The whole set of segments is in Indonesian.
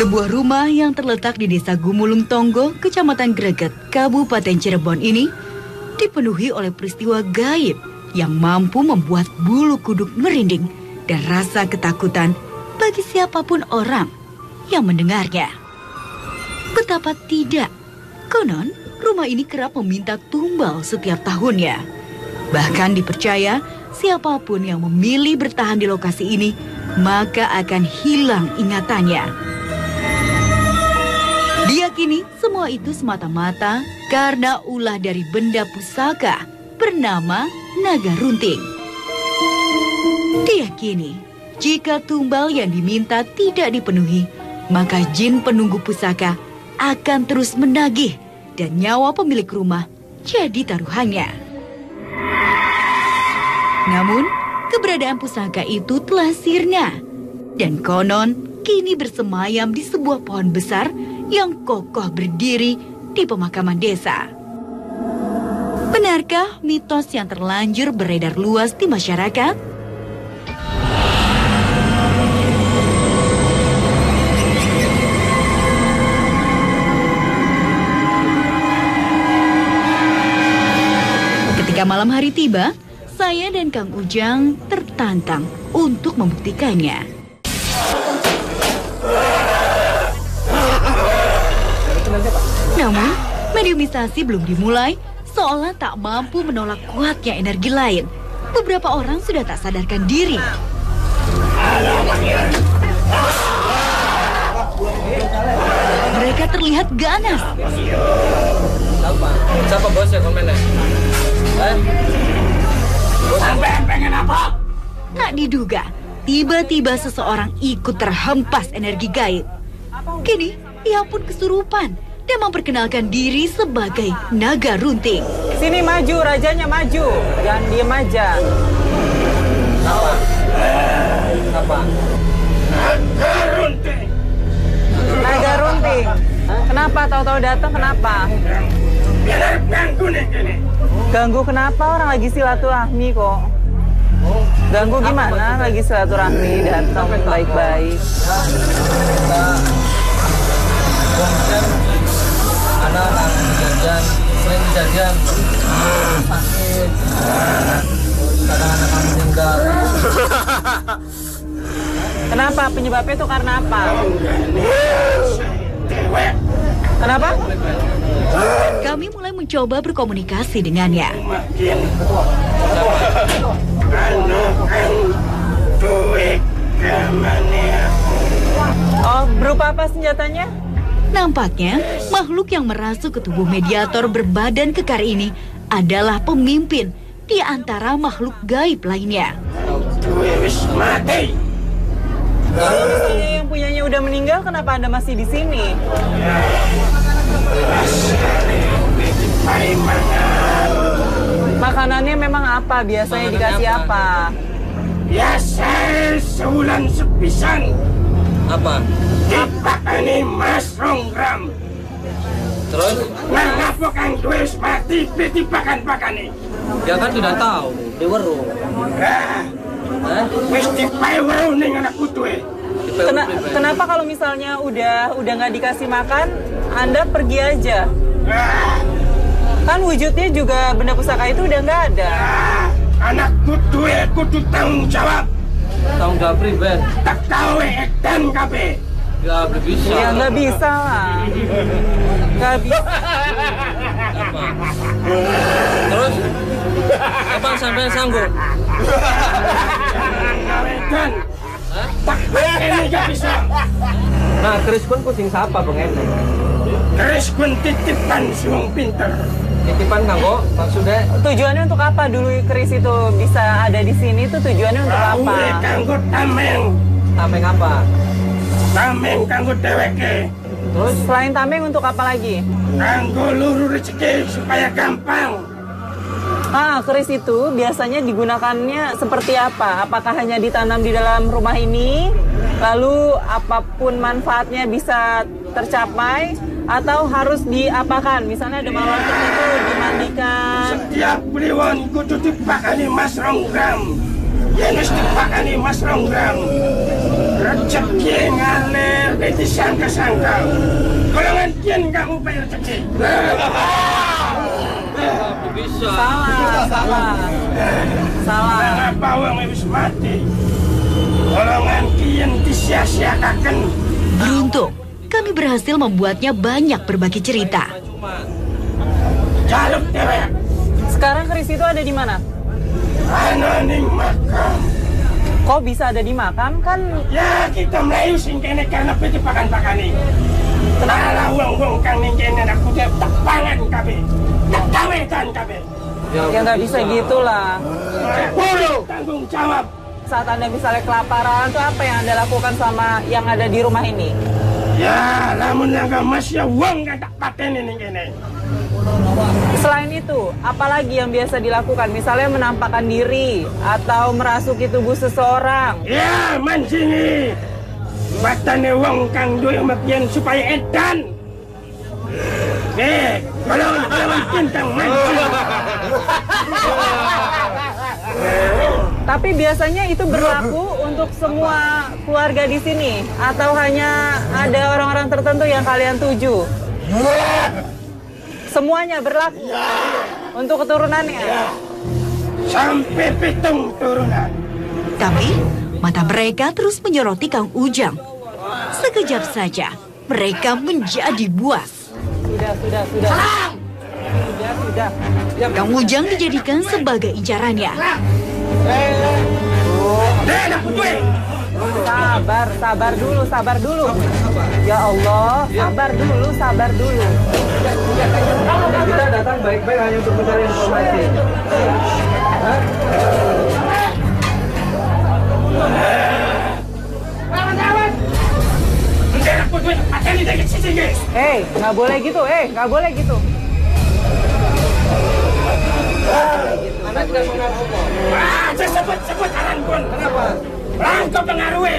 Sebuah rumah yang terletak di desa Gumulung Tonggo, Kecamatan Greget, Kabupaten Cirebon ini dipenuhi oleh peristiwa gaib yang mampu membuat bulu kuduk merinding dan rasa ketakutan bagi siapa pun orang yang mendengarnya. Betapa tidak, konon rumah ini kerap meminta tumbal setiap tahunnya. Bahkan dipercaya siapa pun yang memilih bertahan di lokasi ini maka akan hilang ingatannya. Diyakini semua itu semata-mata karena ulah dari benda pusaka bernama naga runting. Diyakini jika tumbal yang diminta tidak dipenuhi, maka jin penunggu pusaka akan terus menagih dan nyawa pemilik rumah jadi taruhannya. Namun, keberadaan pusaka itu telah sirna dan konon kini bersemayam di sebuah pohon besar yang kokoh berdiri di pemakaman desa. Benarkah mitos yang terlanjur beredar luas di masyarakat? Ketika malam hari tiba, saya dan Kang Ujang tertantang untuk membuktikannya. Namun, mediumisasi belum dimulai, seolah tak mampu menolak kuatnya energi lain. Beberapa orang sudah tak sadarkan diri. Mereka terlihat ganas. Siapa bosnya komennya? Eh? pengen apa? Tak diduga, tiba-tiba seseorang ikut terhempas energi gaib. Kini, ia pun kesurupan dan memperkenalkan diri sebagai naga runting. Sini maju, rajanya maju. Jangan diem aja. Apa? Apa? Naga runting. Naga runting. Kenapa tahu-tahu datang kenapa? Biar ganggu nih ini. Ganggu kenapa orang lagi silaturahmi kok? Ganggu gimana? Lagi silaturahmi datang baik-baik. Kemudian anak-anak kejadian sering kejadian sakit kadang anak kamu meninggal Kenapa? Penyebabnya itu karena apa? Kenapa? Kami mulai mencoba berkomunikasi dengannya. Oh, berupa apa senjatanya? Nampaknya, makhluk yang merasuk ke tubuh mediator berbadan kekar ini adalah pemimpin di antara makhluk gaib lainnya. Mati. Misalnya yang punyanya udah meninggal, kenapa Anda masih di sini? Makanannya memang apa? Biasanya Makanan dikasih apa? apa? Biasa sebulan sepisan apa dipakani mas ronggram. terus Nah, ngapa kang wis mati ditipakan pakani? dia kan sudah tahu di weru Ah, eh? wis dipeweru ning anak putuhe. Di Kena- kenapa kalau misalnya udah udah nggak dikasih makan, Anda pergi aja? Kan wujudnya juga benda pusaka itu udah nggak ada. anak kudu tanggung jawab. Tanggung jawab pribadi Tak tahu edan kabeh. ya belum bisa Ya nggak bisa lah. Nggak bisa. apa terus apa sampai sanggup Edan. Tak ini gak bisa. nah Chris pun pusing siapa pengen Keris kun titipan suang pinter. Titipan kanggo maksudnya Tujuannya untuk apa dulu keris itu bisa ada di sini? Itu tujuannya untuk apa? Kanggo tameng. tameng apa Tameng kanggo dheweke. terus Selain tameng untuk apa lagi? Kanggo luru rezeki supaya gampang. Ah, keris itu biasanya digunakannya seperti apa? Apakah hanya ditanam di dalam rumah ini? Lalu apa pun manfaatnya bisa tercapai atau harus diapakan? Misalnya ada mawar tertentu dimandikan. Setiap kliwon kudu dipakani mas ronggram. Yen wis dipakani mas ronggram. Rezeki ngalir di disangka-sangka. Golongan kian kamu bayar rezeki. Salah, salah. Salah. Kenapa uang habis mati? Golongan kian disia-siakan. Beruntung, kami berhasil membuatnya banyak berbagi cerita. Sekarang keris itu ada di mana? Ana ning makam. Kok bisa ada di makam? Kan Ya kita Melayu sing kene karena peti pakan-pakani. Kenapa wong-wong kang ning kene nak kudu tak pangan kabeh. Tak kawetan kabeh. ya nggak bisa gitu lah. Bulu tanggung jawab. Saat Anda misalnya kelaparan, tuh apa yang Anda lakukan sama yang ada di rumah ini? Ya, lamun langga mas ya wong kan tak pateni ning kene. Selain itu, apalagi yang biasa dilakukan? Misalnya menampakkan diri atau merasuki tubuh seseorang. Ya, mancingi. Batane wong kang duwe makian supaya edan. Eh, kalau kalau tentang mancing. Tapi biasanya itu berlaku untuk semua keluarga di sini atau hanya ada orang-orang tertentu yang kalian tuju? Semuanya berlaku untuk keturunannya. Sampai pitung turunan. Tapi mata mereka terus menyoroti Kang Ujang. Sekejap saja mereka menjadi buas. Sudah, sudah, sudah. Sudah, sudah. Kang Ujang dijadikan sebagai incarannya. Nak duwe. Sabar, sabar dulu, sabar dulu. Ya Allah, sabar dulu, sabar dulu. Kita datang baik-baik hanya untuk mencari informasi. Eh, nggak boleh gitu, eh, nggak boleh gitu. Anda tidak. Ah, saya sebut-sebut aran pun. Kenapa? Rangkau pengaruhi.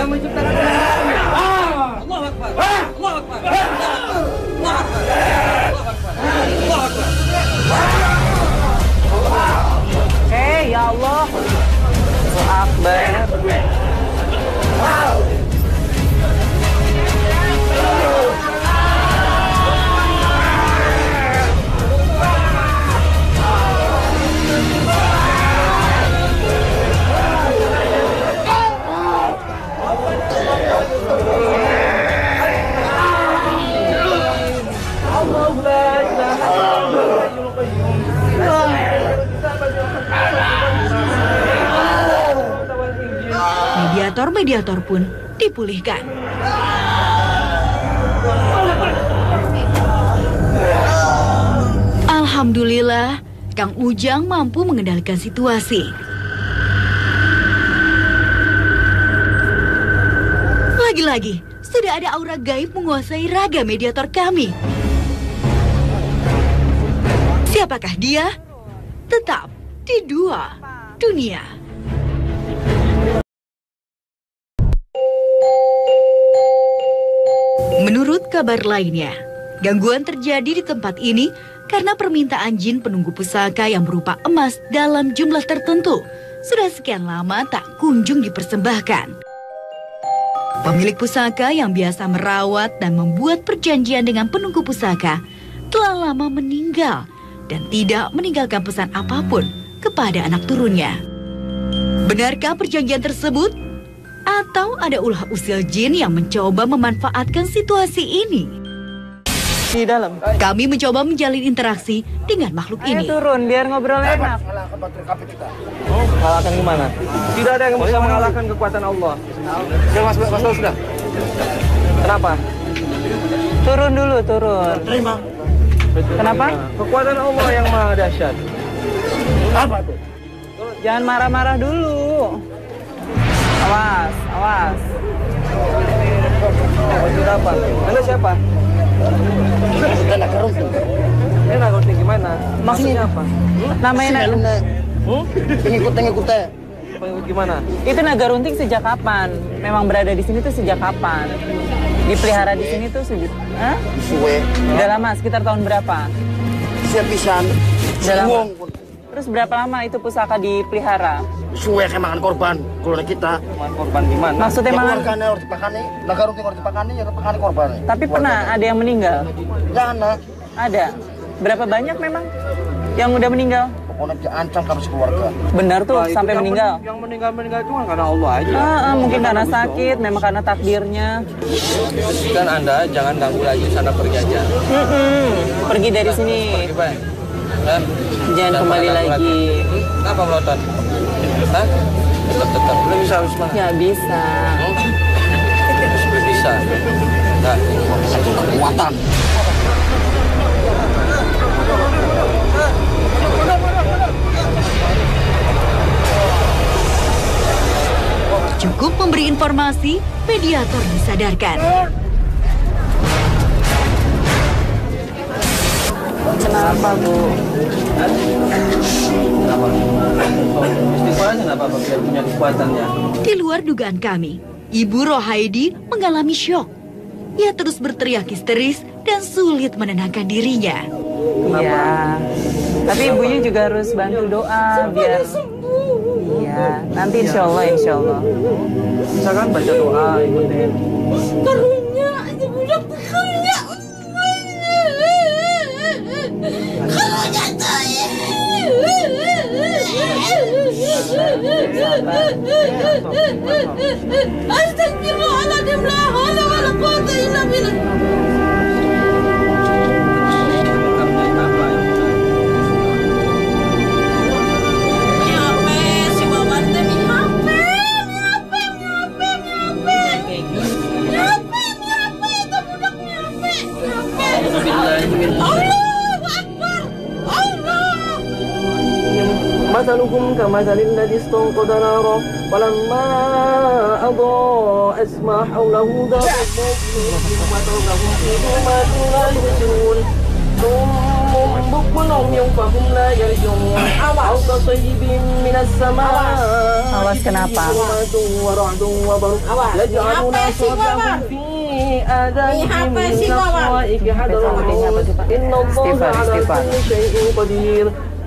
Yang menciptakan Allah ah, Akbar. Allah Akbar. ah. Allah Akbar. Allah Akbar. Allah Akbar. Eh, ya Allah. Akbar. Mediator-mediator pun dipulihkan. Alhamdulillah, Kang Ujang mampu mengendalikan situasi. Lagi-lagi, sudah ada aura gaib menguasai raga mediator kami. Siapakah dia? Tetap di dua dunia. Kabar lainnya, gangguan terjadi di tempat ini karena permintaan jin penunggu pusaka yang berupa emas dalam jumlah tertentu sudah sekian lama tak kunjung dipersembahkan. Pemilik pusaka yang biasa merawat dan membuat perjanjian dengan penunggu pusaka telah lama meninggal dan tidak meninggalkan pesan apa pun kepada anak turunnya. Benarkah perjanjian tersebut? Atau ada ulah usil jin yang mencoba memanfaatkan situasi ini? Di dalam. Kami mencoba menjalin interaksi dengan makhluk Ayo ini. turun biar ngobrol enak. Kalahkan gimana? Tidak ada yang bisa mengalahkan kekuatan Allah. Sudah mas, mas, mas sudah. Kenapa? Turun dulu, turun. Terima. Kenapa? Kekuatan Allah yang maha dahsyat. Apa tuh? Jangan marah-marah dulu. Awas, awas. Maksud apa? Anda siapa? Kita nak kerunting. Ini nak ngerti gimana? Maksudnya apa? Namanya na- Hmm? Pengikut-pengikut teh. Pengikut gimana? itu naga runting sejak kapan? Memang berada di sini tuh sejak kapan? Dipelihara di sini tuh sejak Hah? Suwe. Udah lama, sekitar tahun berapa? Siap pisan. Pun. Terus berapa lama itu pusaka dipelihara? Suwe kayak makan korban, keluarga kita. Makan korban gimana? Maksudnya Ya malah keluarganya harus dipakani, negara harus dipakani, ya dipakani korban. tapi pernah ada yang meninggal? Ya anak, Ada. Berapa banyak memang yang udah meninggal? pokoknya diancam kami sekeluarga. Benar tuh itu sampai yang meninggal. men- Yang meninggal meninggal itu kan karena Allah aja. Ah, ah, mungkin karena sakit, memang karena takdirnya. Dan anda jangan ganggu lagi sana pergi aja. Mm-mm. Pergi dari sini. Pergi Dan Jangan kembali lagi. Hmm? Kenapa melotot? Hah? Tetap tetap. Belum bisa harus mana? Ya bisa. Belum bisa. Nah, Kekuatan. Cukup memberi informasi, mediator disadarkan. Kenapa bu? istighfar aja nggak apa-apa biar punya kekuatannya. Di luar dugaan kami, Ibu Rohaidi mengalami syok. Ia terus berteriak histeris dan sulit menenangkan dirinya. Iya. Tapi ibunya juga harus bantu doa biar Iya, nanti insya Allah, insya Allah. Misalkan baca doa, ikutin. Karunya, أستغفر الله العظيم لا حول ولا قوة إلا بالله مثلكم كمثل الذي استوقد نارا فلما أضاءت ما حوله ذهب الله وتركهم في ظلمات لا يبصرون ثم بكم عمي فهم لا يرجعون أو كصيب من السماء Awas kenapa? ورعد وبرق يجعلون Apa sih, أصابعهم Wawan? في آذانهم Apa من sih, Wawan? الصوائف حذر Apa الموت sih, Pak? إن الله Istighfar, على istighfar. كل شيء قدير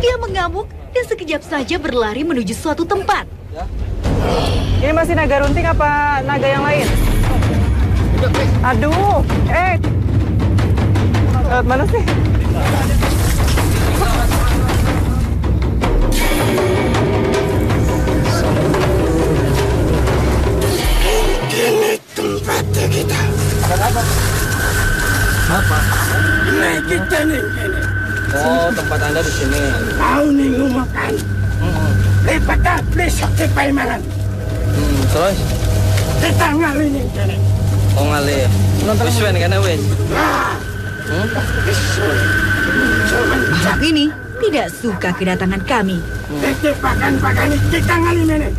Dia mengamuk dan sekejap saja berlari menuju suatu tempat. Ini masih naga runting apa naga yang lain? Aduh, eh. Lewat mana sih? Gini tempatnya kita. Apa? Nah kita nih gini. Oh, tempat Anda di sini. Kau nih makan. Lepas dah besok kita mangan. Hmm, terus Kita ngali nih gini. oh ngale. Wis wen kan wis. Makhluk ini tidak suka kedatangan kami. Kita pakan-pakan kita ngali nih.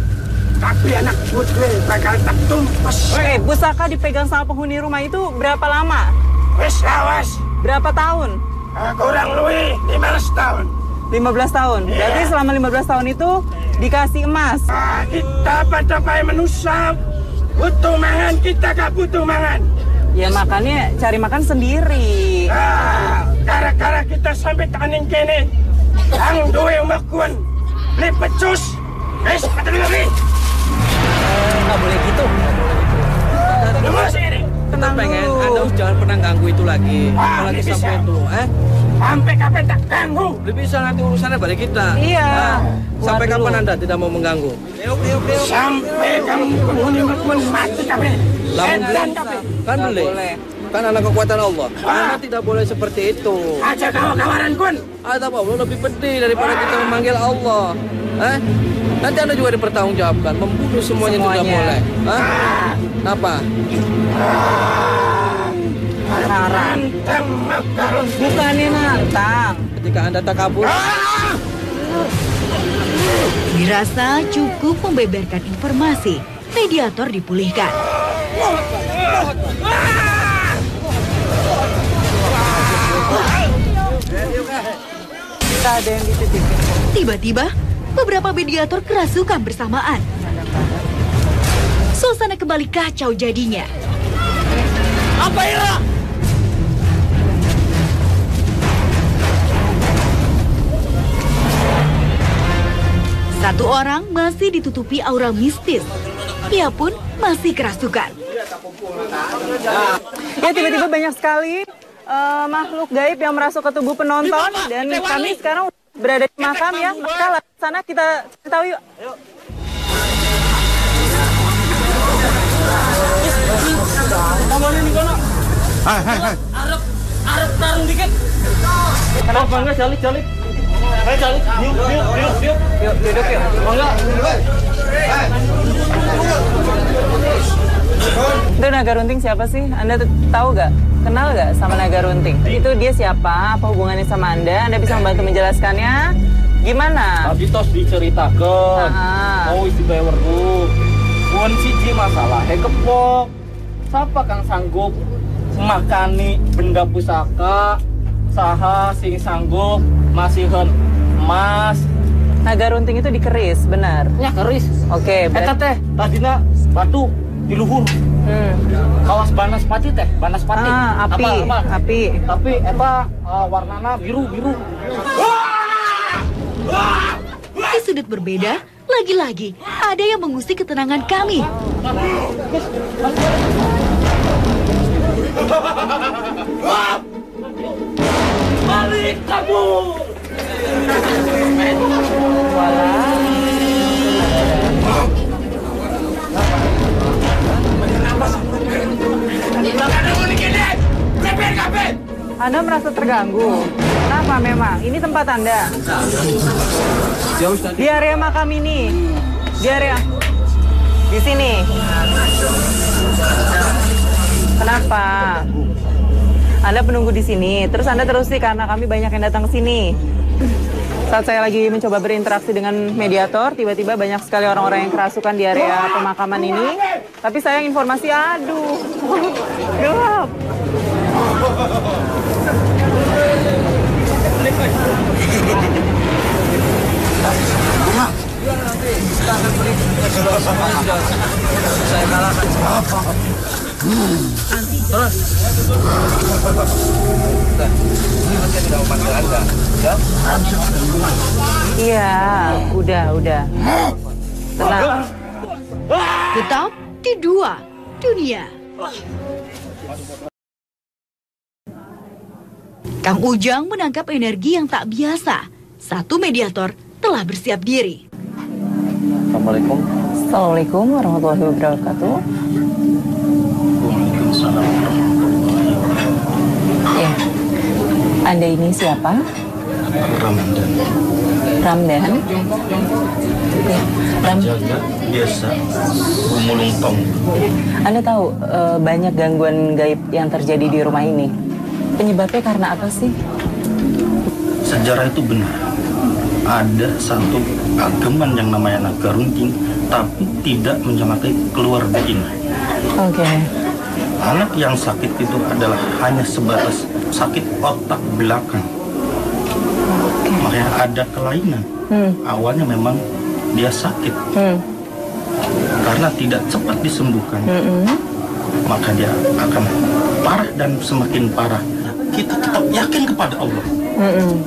Tapi anak putri bakal tak tumpas. Oke, pusaka dipegang sama penghuni rumah itu berapa lama? Wes awas. Berapa tahun? Kurang luwe 15 tahun. 15 tahun. Berarti selama 15 tahun itu dikasih emas. Ah, kita pada payah manusia. Butuh mangan, kita gak butuh mangan. Ya makannya cari makan sendiri. Ah, gara-gara kita sampai tanin kene. Ang duwe umakuan. Beli pecus. Wes, kata lagi. Enggak boleh gitu. Nunggu sini. Kita pengen dulu. Anda jangan pernah ganggu itu lagi. Ah, Apalagi bisa. sampai itu, eh? Sampai kapan tak ganggu. Lebih bisa nanti urusannya balik kita. Iya. Ah, sampai Waduh. kapan Anda tidak mau mengganggu? Sampai kamu penghuni umakuan mati Endan kabe. Kan boleh. boleh. Kan anak kekuatan Allah. Ah. Anda tidak boleh seperti itu. Aja kau kawaran kun. Ada Allah lebih penting daripada kita memanggil Allah. Hah? Nanti anda juga dipertanggungjawabkan membunuh semuanya, juga Semuanya. boleh. Hah? Kenapa? Nantang. Bukannya nantang. Ketika anda tak kabur, Dirasa cukup membeberkan informasi, mediator dipulihkan. Tiba-tiba, beberapa mediator kerasukan bersamaan. Suasana kembali kacau jadinya. Apa Ira? Satu orang masih ditutupi aura mistis. Ia pun masih kerasukan. Ya tiba-tiba banyak sekali eh, makhluk gaib yang merasuk ke tubuh penonton dan kami sekarang berada di makam ya. Lah, sana kita tahu yuk. Arab Arab tarung dikit. Kenapa enggak jalik jalik? Ayo jalik. Yuk yuk yuk yuk. Yuk duduk yuk. Enggak. Itu naga runting siapa sih? Anda tahu gak? Kenal gak sama naga runting? Itu dia siapa? Apa hubungannya sama Anda? Anda bisa membantu menjelaskannya? Gimana? Tadi tos diceritakan. Ah. Mau isi weru. Pun siji masalah kepok. Siapa kang sanggup makani benda pusaka saha sing sanggup masihan emas Naga runting itu dikeris, benar? nya keris Oke, eta berarti... teh tadina batu di luhur Hmm. kawas banaspati teh banaspati Ah, api, Apa, apa? api. tapi eta uh, warnana biru biru Di sudut berbeda, lagi-lagi ada yang mengusik ketenangan kami. balik kamu Anda merasa terganggu? Kenapa memang? Ini tempat Anda? Di area makam ini? Di area... Di sini? Kenapa? Anda penunggu di sini, terus Anda terus sih karena kami banyak yang datang ke sini. Saat saya lagi mencoba berinteraksi dengan mediator, tiba-tiba banyak sekali orang-orang yang kerasukan di area pemakaman ini. Tapi sayang informasi, aduh, gelap. Iya, udah, udah. Tenang. Tetap di dua dunia. Kang Ujang menangkap energi yang tak biasa. Satu mediator telah bersiap diri. Assalamualaikum. Assalamualaikum warahmatullahi wabarakatuh. Waalaikumsalam. Ya, Anda ini siapa? Ramadan. Ramdan. Ya, Ram, biasa gumulung tong. Anda tahu eh, banyak gangguan gaib yang terjadi di rumah ini. Penyebabnya karena apa sih? Sejarah itu benar. Ada satu ageman yang namanya naga runting, tapi tidak menyamakai keluarga ini. Oke. Anak yang sakit itu adalah hanya sebatas sakit otak belakang. Makanya ada kelainan. Hmm. Awalnya memang dia sakit Hmm. karena tidak cepat disembuhkan. Mm-mm. maka dia akan parah dan semakin parah. Kita tetap yakin kepada Allah. Mm-mm.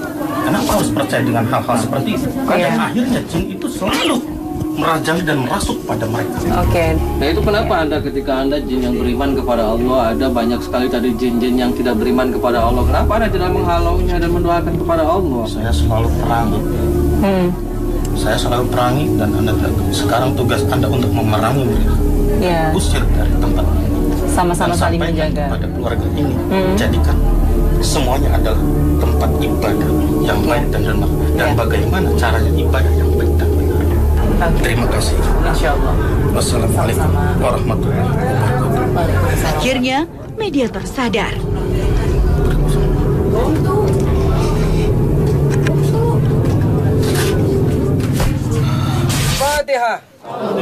Kenapa harus percaya dengan hal-hal seperti itu? Karena Iya. akhirnya jin itu selalu merajang dan merasuk pada mereka. Oke. Nah itu kenapa anda ketika anda jin yang beriman kepada Allah ada banyak sekali tadi jin-jin yang tidak beriman kepada Allah. Kenapa anda tidak menghalaunya dan mendoakan kepada Allah? Saya selalu perangi. Hmm. Saya selalu perangi dan anda sekarang tugas anda untuk memerangi mereka. Ya, Usir dari tempat ini. sama-sama saling menjaga. Pada keluarga ini, Hmm. jadikan semuanya adalah tempat ibadah yang baik dan benar. Dan Ya. bagaimana caranya ibadah yang. Okay. Terima kasih. Wassalamualaikum warahmatullahi wabarakatuh. Akhirnya, mediator sadar.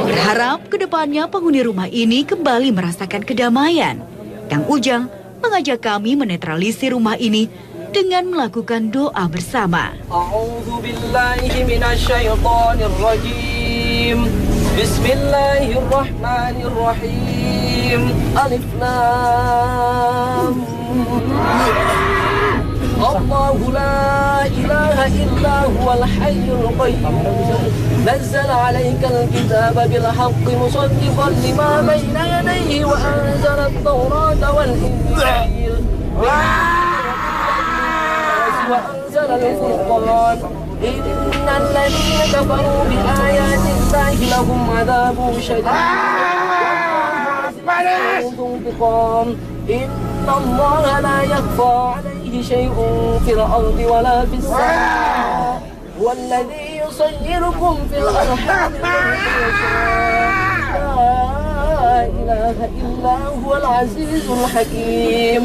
Berharap ke depannya penghuni rumah ini kembali merasakan kedamaian. Kang Ujang mengajak kami menetralisi rumah ini dengan melakukan doa bersama. A'udzu billahi minasyaitonir. الرجيم بسم الله الرحمن الرحيم. ألف لام. الله لا إله إلا هو الحي القيوم. نزل عليك الكتاب بالحق مصدقا لما بين يديه وأنزل التوراة والإنجيل. وأنزل الفرقان. إن الذين كفروا بآيات الله لهم عذاب شديد. انتقام إن الله لا يخفى عليه شيء في الأرض ولا في السماء. هو الذي يصيركم في الأرحام لا إله إلا هو العزيز الحكيم.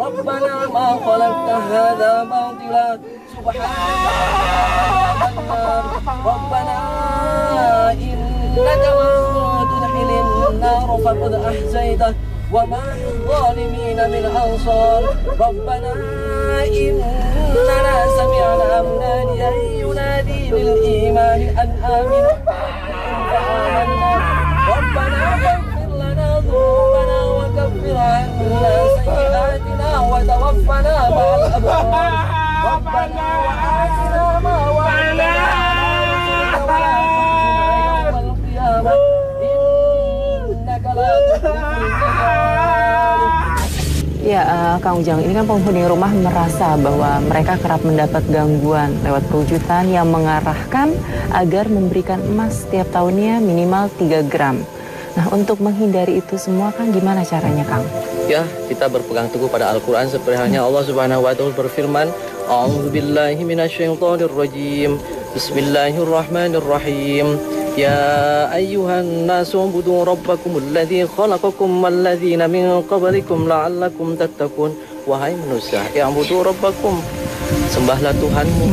ربنا ما خلقت هذا باطلا. سبحانك ربنا. إنك من تدخل النار فقد أحزيته وما للظالمين من أنصار ربنا إننا سمعنا مناديا ينادي للإيمان أن آمنوا. ربنا اغفر لنا ذنوبنا وكفر عنا سيئاتنا. وتوفنا مع الأبرار ربنا وآتنا ما وعدنا على رسلك ولا تخزنا يوم القيامة إنك لا تخلف الميعاد Ya, eh, Kang Ujang, ini kan penghuni rumah merasa bahwa mereka kerap mendapat gangguan lewat perwujudan yang mengarahkan agar memberikan emas setiap tahunnya minimal 3 gram. Nah, untuk menghindari itu semua kan gimana caranya, Kang? Ya, kita berpegang teguh pada Al-Quran seperti halnya Allah Subhanahu wa Ta'ala berfirman, "A'udzu billahi minasyaitonir rajim. Bismillahirrahmanirrahim. Ya ayyuhan nasu ubudu rabbakum alladzi khalaqakum walladzina min qablikum la'allakum tattaqun." Wahai manusia, yang budu rabbakum, sembahlah Tuhanmu.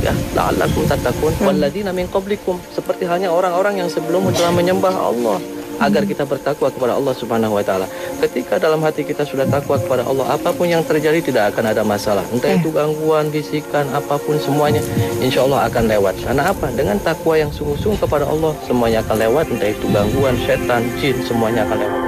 Ya, la'allakum tattaqun walladzina min qablikum seperti halnya orang-orang yang sebelummu telah menyembah Allah agar kita bertakwa kepada Allah Subhanahu wa taala. Ketika dalam hati kita sudah takwa kepada Allah, apa pun yang terjadi tidak akan ada masalah. Entah itu gangguan, bisikan, apa pun semuanya insya Allah akan lewat. Karena apa? Dengan takwa yang sungguh-sungguh kepada Allah, semuanya akan lewat. Entah itu gangguan, setan, jin, semuanya akan lewat.